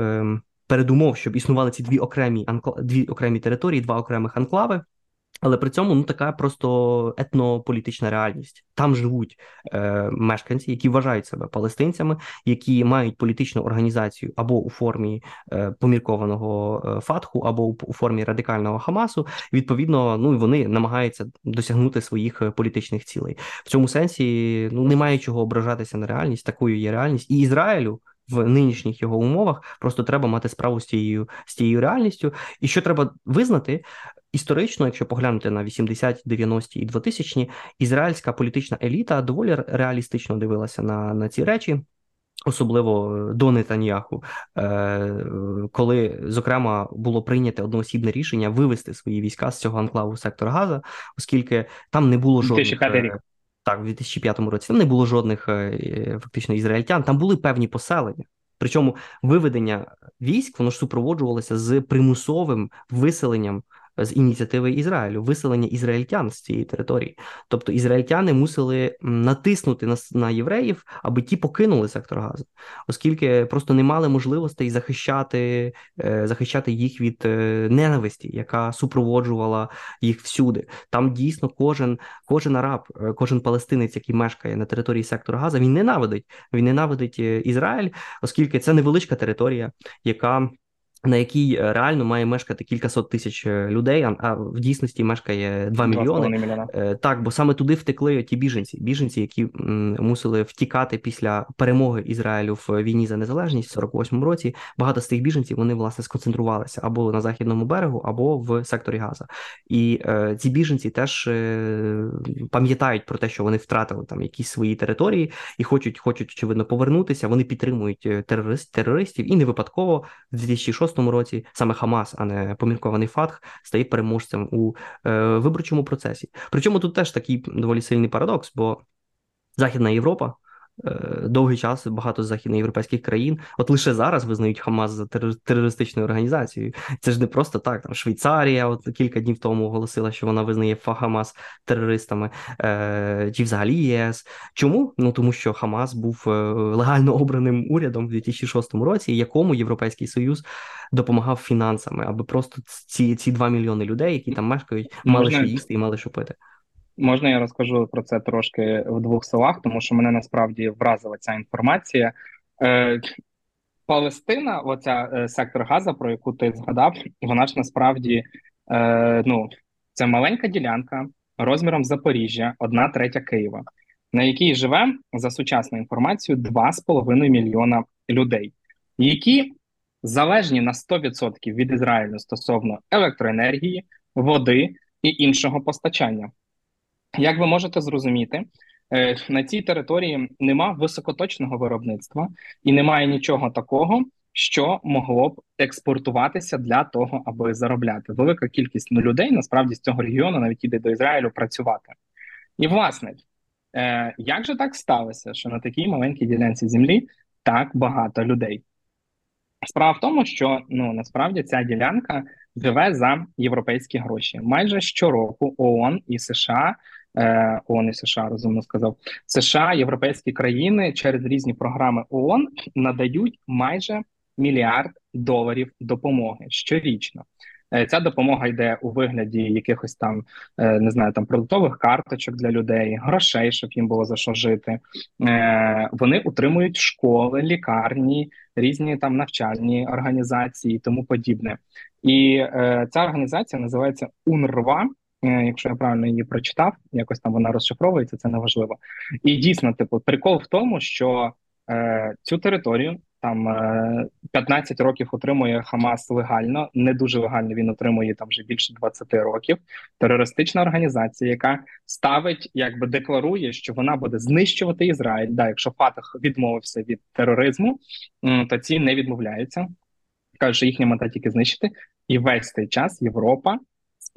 Передумов, щоб існували ці дві окремі дві окремі території, два окремих анклави. Але при цьому ну така просто етнополітична реальність. Там живуть е, мешканці, які вважають себе палестинцями, які мають політичну організацію або у формі е, поміркованого е, фатху, або у, у формі радикального Хамасу. Відповідно, ну вони намагаються досягнути своїх е, політичних цілей. В цьому сенсі ну немає чого ображатися на реальність. Такою є реальність і Ізраїлю в нинішніх його умовах. Просто треба мати справу з тією з тією реальністю. І що треба визнати історично, якщо поглянути на 80, 90 і 2000 ізраїльська політична еліта доволі реалістично дивилася на, на ці речі. Особливо до Нетаньяху, е, коли зокрема було прийнято одноосібне рішення вивести свої війська з цього анклаву сектора Газа, оскільки там не було жодних так, в 2005 році там не було жодних е, фактично ізраїльтян, там були певні поселення. Причому виведення військ воно ж супроводжувалося з примусовим виселенням з ініціативи Ізраїлю, виселення ізраїльтян з цієї території. Тобто ізраїльтяни мусили натиснути на на євреїв, аби ті покинули сектор Газу, оскільки просто не мали можливостей захищати е, захищати їх від е, ненависті, яка супроводжувала їх всюди. Там дійсно кожен кожен араб, е, кожен палестинець, який мешкає на території сектора Газа, він ненавидить. Він ненавидить Ізраїль, оскільки це невеличка територія, яка на якій е, реально має мешкати кількасот тисяч е, людей, а в дійсності мешкає 2 мільйони. Мільйона. Е, так, бо саме туди втекли ті біженці, біженці, які мусили втікати після перемоги Ізраїлю в війні за незалежність в 48-му році. Багато з тих біженців вони власне сконцентрувалися або на західному берегу, або в секторі Газа. І е, ці біженці теж е, пам'ятають про те, що вони втратили там якісь свої території і хочуть, хочуть очевидно повернутися. Вони підтримують терорист, терористів і не випадково в 2006 2006 році саме Хамас, а не поміркований Фатх, стає переможцем у е, виборчому процесі. Причому тут теж такий доволі сильний парадокс, бо Західна Європа. Е, довгий час багато західноєвропейських країн, от лише зараз визнають Хамас за терористичною організацією. Це ж не просто так. Там Швейцарія, от кілька днів тому оголосила, що вона визнає Хамас терористами, е, чи взагалі ЄС. Чому? Ну тому що Хамас був е, легально обраним урядом в 2006 році, якому Європейський Союз допомагав фінансами, аби просто ці ці 2 мільйони людей, які там мешкають, мали Можна... що їсти і мали що пити. Можна я розкажу про це трошки в двох словах, тому що мене насправді вразила ця інформація. Е, Палестина, оця е, сектор Газа, про яку ти згадав, вона ж насправді е, ну, це маленька ділянка розміром Запоріжжя, одна третя Києва, на якій живе за сучасною інформацією 2,5 мільйона людей, які залежні на 100% від Ізраїлю стосовно електроенергії, води і іншого постачання. Як ви можете зрозуміти, е, на цій території нема високоточного виробництва і немає нічого такого, що могло б експортуватися для того, аби заробляти. Велика кількість ну, людей насправді з цього регіону навіть іде до Ізраїлю працювати. І власне, е, як же так сталося, що на такій маленькій ділянці землі так багато людей? Справа в тому, що ну насправді ця ділянка живе за європейські гроші. Майже щороку ООН і США, ООН і США розумно сказав, США, європейські країни через різні програми ООН надають майже мільярд доларів допомоги щорічно. Е, ця допомога йде у вигляді якихось там е, не знаю, там продуктових карточок для людей, грошей, щоб їм було за що жити. Е, вони утримують школи, лікарні, різні там навчальні організації і тому подібне. І ця організація називається УНРВА. Якщо я правильно її прочитав, якось там вона розшифровується, це неважливо. І дійсно, типу, прикол в тому, що е, цю територію там 15 е, років отримує Хамас легально, не дуже легально. Він отримує там вже більше 20 років. Терористична організація, яка ставить, якби декларує, що вона буде знищувати Ізраїль. Да, якщо Фатах відмовився від тероризму, то ці не відмовляються. Кажуть, що їхня мета тільки знищити, і весь цей час Європа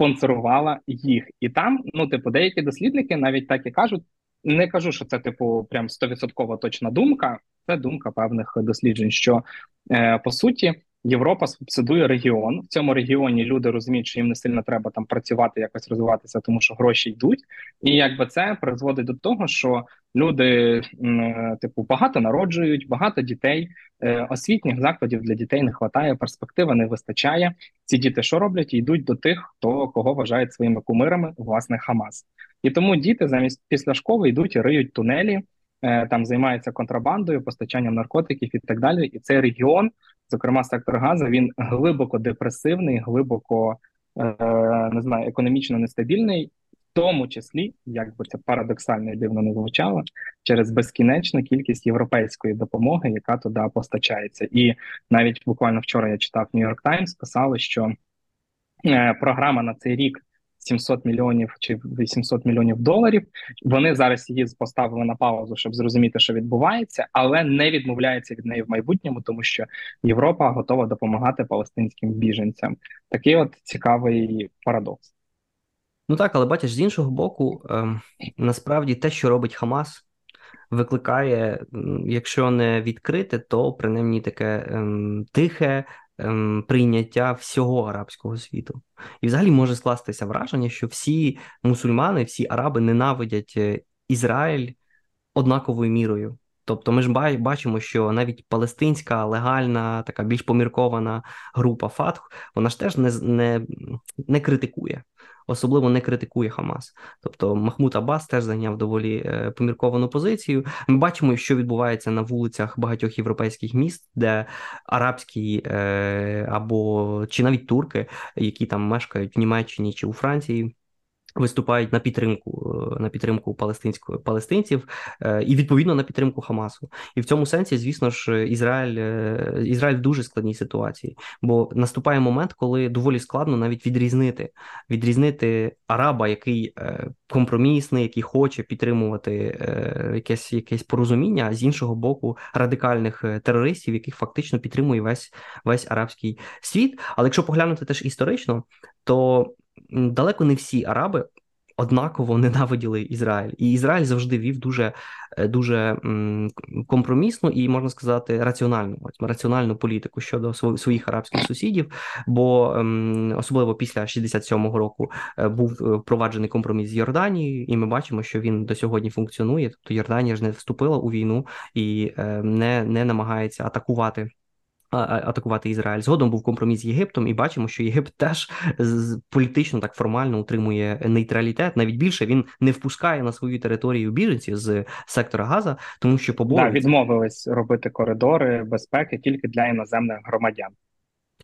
спонсорувала їх. І там, ну типу, деякі дослідники навіть так і кажуть. Не кажу, що це типу прям стовідсоткова точна думка. Це думка певних досліджень. Що е, по суті Європа субсидує регіон. В цьому регіоні люди розуміють, що їм не сильно треба там працювати, якось розвиватися, тому що гроші йдуть, і якби це призводить до того, що люди е, типу багато народжують, багато дітей. Е, освітніх закладів для дітей не вистачає, перспектива не вистачає. Ці діти що роблять? Йдуть до тих, хто кого вважають своїми кумирами, власне, Хамас. І тому діти замість після школи йдуть і риють тунелі, там займаються контрабандою, постачанням наркотиків і так далі. І цей регіон, зокрема сектор Газа, він глибоко депресивний, глибоко е, не знаю, економічно нестабільний, в тому числі, як би це парадоксально і дивно не звучало, через безкінечну кількість європейської допомоги, яка туди постачається. І навіть буквально вчора я читав Нью-Йорк Таймс, писали, що е, програма на цей рік. 700 мільйонів чи 800 мільйонів доларів. Вони зараз її поставили на паузу, щоб зрозуміти, що відбувається, але не відмовляється від неї в майбутньому, тому що Європа готова допомагати палестинським біженцям. Такий от цікавий парадокс. Ну так, але бачиш, з іншого боку, ем, насправді те, що робить Хамас. Викликає, якщо не відкрите, то принаймні таке ем, тихе ем, прийняття всього арабського світу. І взагалі може скластися враження, що всі мусульмани, всі араби ненавидять е, Ізраїль однаковою мірою. Тобто ми ж бачимо, що навіть палестинська легальна, така більш поміркована група Фатх, вона ж теж не не, не критикує особливо не критикує Хамас. Тобто Махмуд Аббас теж зайняв доволі е, помірковану позицію. Ми бачимо, що відбувається на вулицях багатьох європейських міст, де арабські е, або чи навіть турки, які там мешкають в Німеччині чи у Франції. Виступають на підтримку е, на підтримку палестинської палестинців е, і відповідно на підтримку Хамасу, і в цьому сенсі, звісно ж, Ізраїль е, Ізраїль в дуже складній ситуації, бо наступає момент, коли доволі складно навіть відрізнити відрізнити араба, який компромісний, який хоче підтримувати якесь якесь порозуміння, з іншого боку, радикальних терористів, яких фактично підтримує весь весь арабський світ. Але якщо поглянути теж історично, то далеко не всі араби однаково ненавиділи Ізраїль, і Ізраїль завжди вів дуже е, дуже компромісну і можна сказати раціональну раціональну політику щодо своїх арабських сусідів. Бо особливо після 67-го року е, був е, впроваджений компроміс з Йорданією, і ми бачимо, що він до сьогодні функціонує. Тобто Йорданія ж не вступила у війну і не, не намагається атакувати. Атакувати Ізраїль. Згодом був компроміс з Єгиптом, і бачимо, що Єгипт теж політично так формально утримує нейтралітет. Навіть більше він не впускає на свою територію біженців з сектора Газа, тому що побоюється. Да, відмовились робити коридори безпеки тільки для іноземних громадян.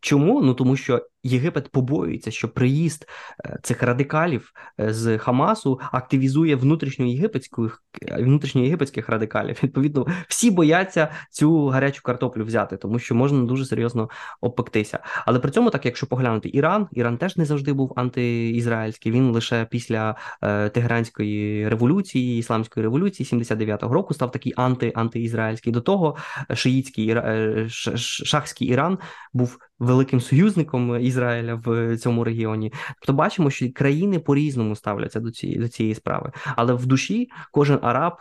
Чому? Ну тому що Єгипет побоюється, що приїзд е, цих радикалів е, з Хамасу активізує внутрішньоєгипетських внутрішньоєгипетських радикалів. Відповідно, всі бояться цю гарячу картоплю взяти, тому що можна дуже серйозно обпектися. Але при цьому, так якщо поглянути Іран, Іран теж не завжди був антиізраїльський. Він лише після е, Тегеранської революції, ісламської революції 79-го року став такий анти антиізраїльський. До того шиїцький е, шахський Іран був великим союзником Ізраїля в цьому регіоні. Тобто бачимо, що країни по різному ставляться до цієї до цієї справи, але в душі кожен араб.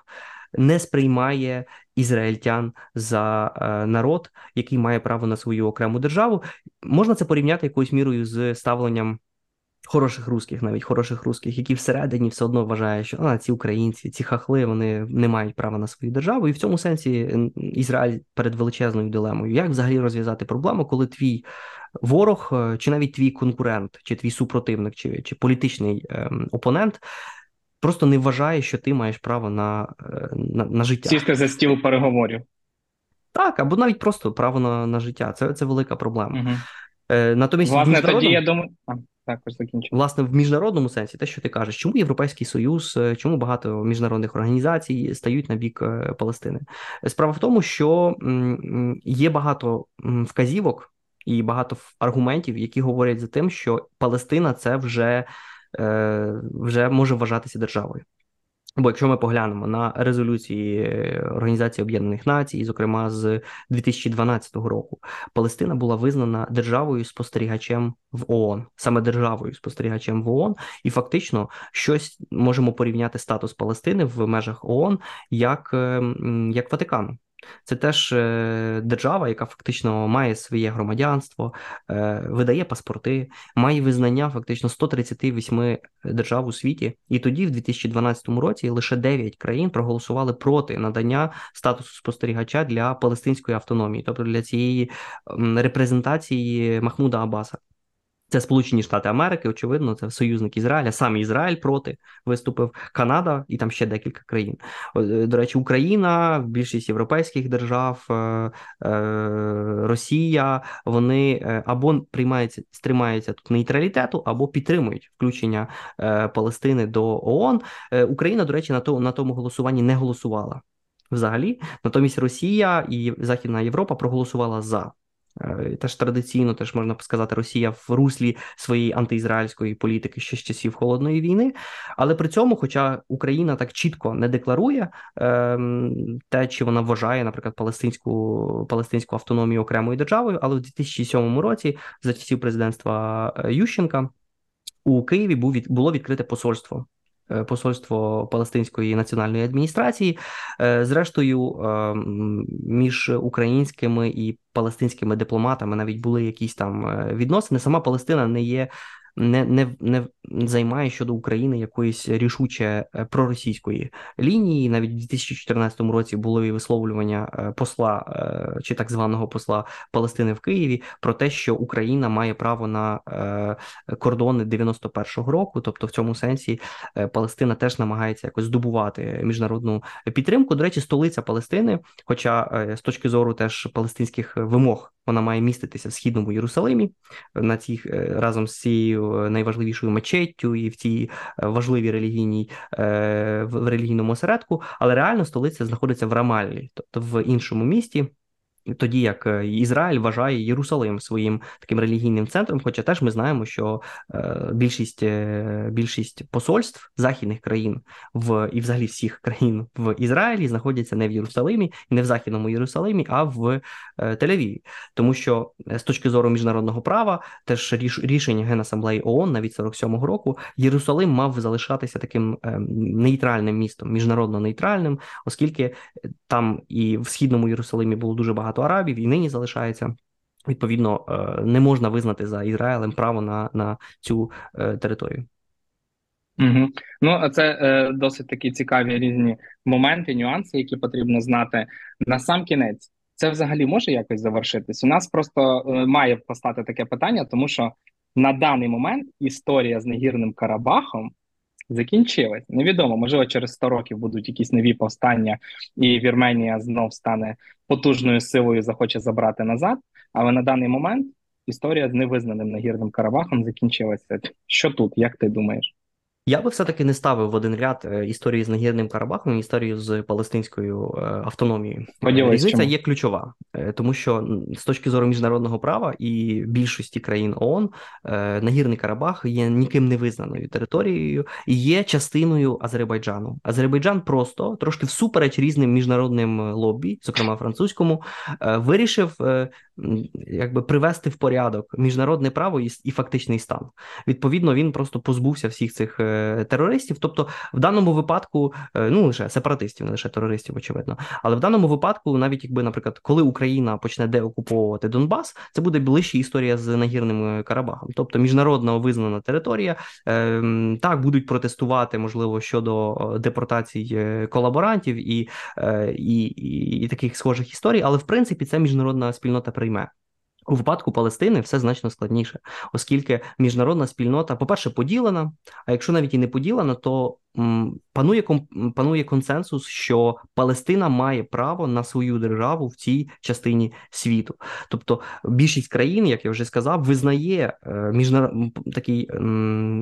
Не сприймає ізраїльтян за е, народ, який має право на свою окрему державу. Можна це порівняти якоюсь мірою з ставленням хороших русських, навіть хороших русських, які всередині все одно вважають, що а, ці українці, ці хахли, вони не мають права на свою державу. І в цьому сенсі Ізраїль перед величезною дилемою. Як взагалі розв'язати проблему, коли твій ворог, е, чи навіть твій конкурент, чи твій супротивник, чи чи політичний ем, опонент просто не вважає, що ти маєш право на, е, на, на життя. Сісти за стіл переговорів. Так, або навіть просто право на на життя. Це це велика проблема. Угу. Е, Натомість, Власне, міжнародному... тоді я думаю. Також закінчимо. Власне, в міжнародному сенсі, те, що ти кажеш, чому Європейський Союз, е, чому багато міжнародних організацій стають на бік е, Палестини? Справа в тому, що є багато вказівок і багато аргументів, які говорять за тим, що Палестина це вже, е, вже може вважатися державою. Бо якщо ми поглянемо на резолюції е, Організації Об'єднаних Націй, зокрема з 2012 року, Палестина була визнана державою спостерігачем в ООН, саме державою спостерігачем в ООН, і фактично щось можемо порівняти статус Палестини в межах ООН як, ем, як Ватикану. Це теж е, держава, яка фактично має своє громадянство, е, видає паспорти, має визнання фактично 138 держав у світі. І тоді, в 2012 році, лише 9 країн проголосували проти надання статусу спостерігача для палестинської автономії, тобто для цієї репрезентації Махмуда Аббаса. Це Сполучені Штати Америки, очевидно, це союзник Ізраїля. Сам Ізраїль проти виступив Канада і там ще декілька країн. Е, до речі, Україна, більшість європейських держав, е, е, Росія. Вони або приймаються, стримаються тут нейтралітету, або підтримують включення Палестини до ООН. Україна, до речі, на то на тому голосуванні не голосувала взагалі. Натомість Росія і Західна Європа проголосувала за. Е, теж традиційно, теж можна сказати, Росія в руслі своєї антиізраїльської політики ще з часів холодної війни. Але при цьому, хоча Україна так чітко не декларує е, те, чи вона вважає, наприклад, палестинську палестинську автономію окремою державою, але в 2007 році, за часів президентства е, Ющенка, у Києві був було відкрите посольство посольство Палестинської національної адміністрації. Е, зрештою, е, між українськими і палестинськими дипломатами навіть були якісь там відносини. Сама Палестина не є не не, не займає щодо України якоїсь рішуче е, проросійської лінії. Навіть у 2014 році було і висловлювання е, посла е, чи так званого посла Палестини в Києві про те, що Україна має право на кордони 91-го року. Тобто, в цьому сенсі Палестина теж намагається якось здобувати міжнародну підтримку. До речі, столиця Палестини, хоча з точки зору теж палестинських вимог вона має міститися в східному Єрусалимі на цій разом з цією найважливішою мечеттю і в цій е, важливій релігійній в релігійному осередку, але реально столиця знаходиться в Рамаллі, тобто в іншому місті тоді як е, Ізраїль вважає Єрусалим своїм таким релігійним центром, хоча теж ми знаємо, що е, більшість е, більшість посольств західних країн в і взагалі всіх країн в Ізраїлі знаходяться не в Єрусалимі, не в Західному Єрусалимі, а в Тель-Авіві. Тому що з точки зору міжнародного права, теж рішення Генасамблеї ООН навіть 47-го року, Єрусалим мав залишатися таким нейтральним містом, міжнародно нейтральним, оскільки там і в східному Єрусалимі було дуже багато арабів, і нині залишається. Відповідно, е, не можна визнати за Ізраїлем право на на цю е, територію. Угу. Ну, це е, досить такі цікаві різні моменти, нюанси, які потрібно знати. На сам кінець, це взагалі може якось завершитись? У нас просто е, має постати таке питання, тому що на даний момент історія з негірним Карабахом закінчилась. Невідомо, можливо, через 100 років будуть якісь нові повстання, і Вірменія знов стане потужною силою, захоче забрати назад. Але на даний момент історія з невизнаним нагірним Карабахом закінчилася. Що тут, як ти думаєш? Я би все-таки не ставив в один ряд е, історії з Нагірним Карабахом і історію з палестинською е, автономією. Поділись, Різниця чому? є ключова, е, тому що з точки зору міжнародного права і більшості країн ООН Нагірний Карабах є ніким не визнаною територією і є частиною Азербайджану. Азербайджан просто трошки всупереч різним міжнародним лобі, зокрема французькому, вирішив якби привести в порядок міжнародне право і, і фактичний стан. Відповідно, він просто позбувся всіх цих е, терористів. Тобто, в даному випадку, е, ну лише сепаратистів, не лише терористів, очевидно. Але в даному випадку, навіть якби, наприклад, коли Україна почне деокуповувати Донбас, це буде ближча історія з нагірним Карабахом. Тобто міжнародно визнана територія, е, так будуть протестувати, можливо, щодо депортації колаборантів і, і, і, і таких схожих історій, але в принципі це міжнародна спільнота прийме. У випадку Палестини все значно складніше, оскільки міжнародна спільнота, по-перше, поділена. А якщо навіть і не поділена, то панує панує консенсус, що Палестина має право на свою державу в цій частині світу. Тобто більшість країн, як я вже сказав, визнає е, міжнарод... такий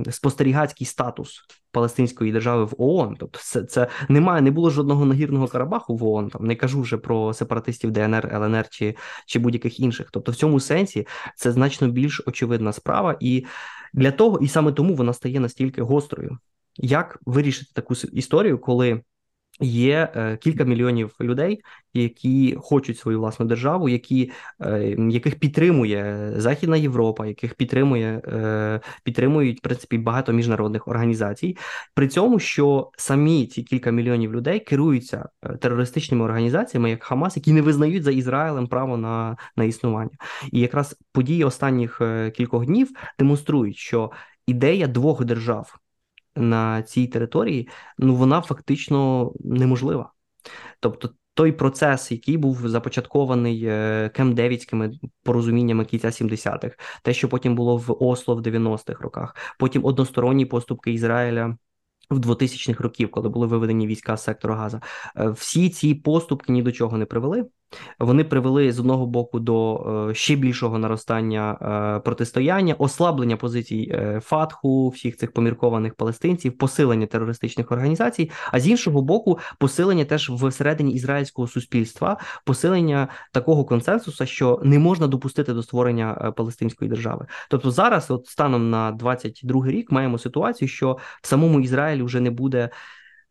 спостерігацький статус Палестинської держави в ООН. Тобто, це це немає, не було жодного нагірного Карабаху в ООН. Там не кажу вже про сепаратистів ДНР, ЛНР чи, чи будь-яких інших. Тобто, в цьому сенсі це значно більш очевидна справа, і для того, і саме тому вона стає настільки гострою. Як вирішити таку історію, коли Є е, кілька мільйонів людей, які хочуть свою власну державу, які, е, яких підтримує Західна Європа, яких підтримує е, підтримують в принципі багато міжнародних організацій. При цьому, що самі ці кілька мільйонів людей керуються терористичними організаціями, як Хамас, які не визнають за Ізраїлем право на, на існування. І якраз події останніх кількох днів демонструють, що ідея двох держав на цій території, ну вона фактично неможлива. Тобто той процес, який був започаткований е, кем девідськими порозуміннями кінця 70-х, те, що потім було в Осло в 90-х роках, потім односторонні поступки Ізраїля. В 2000-х років, коли були виведені війська з сектору Газа, е, всі ці поступки ні до чого не привели. Вони привели з одного боку до е, ще більшого наростання е, протистояння, ослаблення позицій е, Фатху, всіх цих поміркованих палестинців, посилення терористичних організацій, а з іншого боку, посилення теж всередині ізраїльського суспільства, посилення такого консенсусу, що не можна допустити до створення палестинської держави. Тобто зараз, от станом на 22 рік, маємо ситуацію, що в самому Ізраїлі вже не буде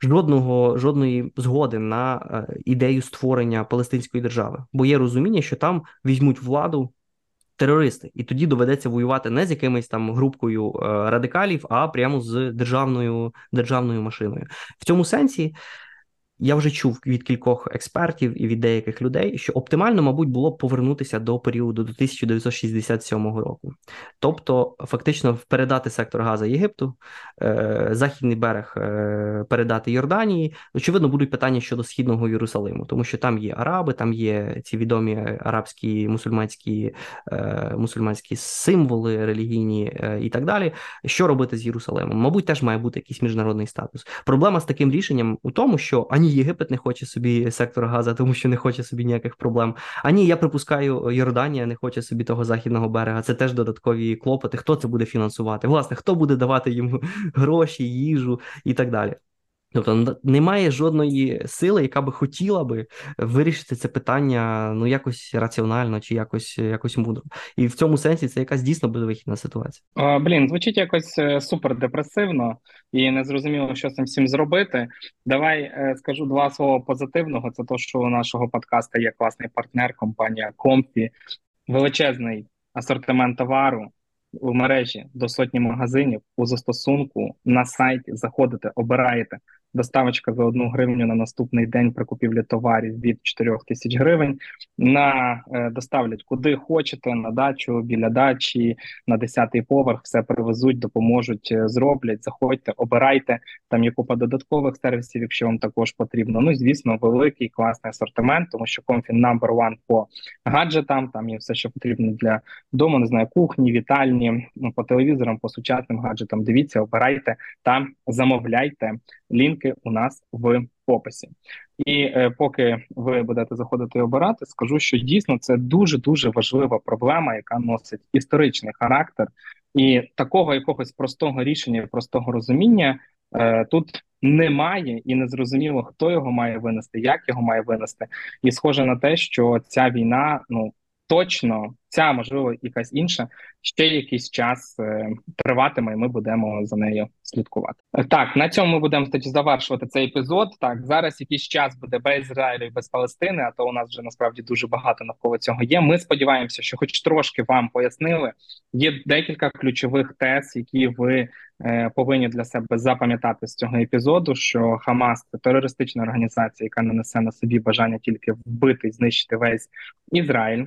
жодного жодної згоди на е, ідею створення Палестинської держави, бо є розуміння, що там візьмуть владу. Терористи, і тоді доведеться воювати не з якимись там групкою е, радикалів, а прямо з державною державною машиною. В цьому сенсі я вже чув від кількох експертів і від деяких людей, що оптимально, мабуть, було б повернутися до періоду до 1967 року, тобто фактично передати сектор Газа Єгипту, е, західний берег е, передати Йорданії. Очевидно, будуть питання щодо східного Єрусалиму, тому що там є араби, там є ці відомі арабські мусульманські е, мусульманські символи релігійні і так далі. Що робити з Єрусалимом? Мабуть, теж має бути якийсь міжнародний статус. Проблема з таким рішенням у тому, що ані Єгипет не хоче собі сектор Газа, тому що не хоче собі ніяких проблем. Ані я припускаю, Йорданія не хоче собі того західного берега. Це теж додаткові клопоти. Хто це буде фінансувати? Власне, хто буде давати йому гроші, їжу і так далі. Тобто немає жодної сили, яка би хотіла би вирішити це питання ну якось раціонально чи якось якось мудро. І в цьому сенсі це якась дійсно безвихідна ситуація. О, блін, звучить якось е, супер депресивно і не зрозуміло, що з цим всім зробити. Давай е, скажу два слова позитивного. Це то, що у нашого подкаста є класний партнер, компанія Комфі, величезний асортимент товару. В мережі до сотні магазинів у застосунку на сайті заходите, обираєте доставочка за одну гривню на наступний день при купівлі товарів від 4 тисяч гривень. На е, доставлять куди хочете, на дачу, біля дачі, на 10-й поверх, все привезуть, допоможуть, е, зроблять. Заходьте, обирайте. Там є купа додаткових сервісів, якщо вам також потрібно. Ну, звісно, великий класний асортимент, тому що Comfin number one по гаджетам. Там є все, що потрібно для дому, не знаю, кухні, вітальні, ну, по телевізорам, по сучасним гаджетам. Дивіться, обирайте та замовляйте. Лінки у нас в описі. І е, поки ви будете заходити і обирати, скажу, що дійсно це дуже дуже важлива проблема, яка носить історичний характер, і такого якогось простого рішення, простого розуміння е, тут немає, і не зрозуміло, хто його має винести, як його має винести, і схоже на те, що ця війна ну точно ця можливо якась інша ще якийсь час е, триватиме, і ми будемо за нею слідкувати. Е, так на цьому ми будемо завершувати цей епізод. Так зараз якийсь час буде без Ізраїлю і без Палестини. А то у нас вже насправді дуже багато навколо цього є. Ми сподіваємося, що, хоч трошки вам пояснили, є декілька ключових тез, які ви е, повинні для себе запам'ятати з цього епізоду. Що Хамас це терористична організація, яка не несе на собі бажання тільки вбити і знищити весь Ізраїль.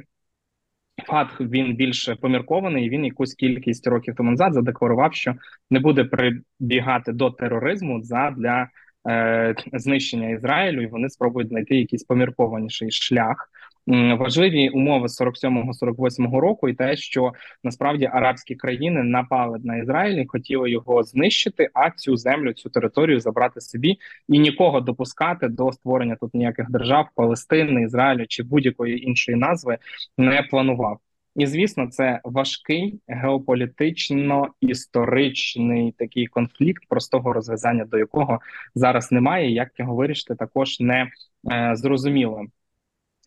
Фатх він більш поміркований. Він якусь кількість років тому назад задекларував, що не буде прибігати до тероризму для е, знищення Ізраїлю, і вони спробують знайти якийсь поміркованіший шлях. Важливі умови 47-48 року, і те, що насправді арабські країни напали на Ізраїль, і хотіли його знищити, а цю землю, цю територію забрати собі і нікого допускати до створення тут ніяких держав Палестини, Ізраїлю чи будь-якої іншої назви не планував. І звісно, це важкий геополітично історичний такий конфлікт, простого розв'язання до якого зараз немає. Як його вирішити, також не е, зрозуміло.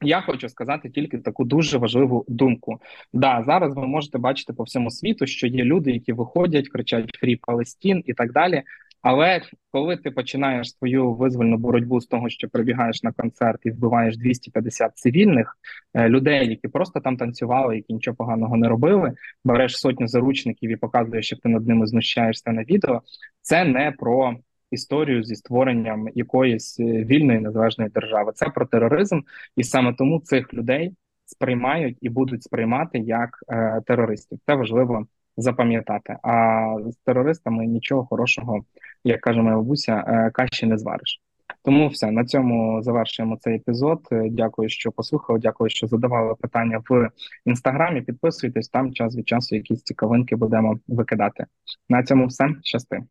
Я хочу сказати тільки таку дуже важливу думку. Да, зараз ви можете бачити по всьому світу, що є люди, які виходять, кричать Фрі Палестін і так далі. Але коли ти починаєш свою визвольну боротьбу з того, що прибігаєш на концерт і вбиваєш 250 цивільних е, людей, які просто там танцювали, які нічого поганого не робили, береш сотню заручників і показуєш, як ти над ними знущаєшся на відео, це не про історію зі створенням якоїсь е, вільної незалежної держави. Це про тероризм, і саме тому цих людей сприймають і будуть сприймати як е, терористів. Це важливо запам'ятати. А з терористами нічого хорошого, як каже моя бабуся, е, каші не звариш. Тому все на цьому завершуємо цей епізод. Е, дякую, що послухали. Дякую, що задавали питання в інстаграмі. Підписуйтесь там час від часу. Якісь цікавинки будемо викидати. На цьому все щасти.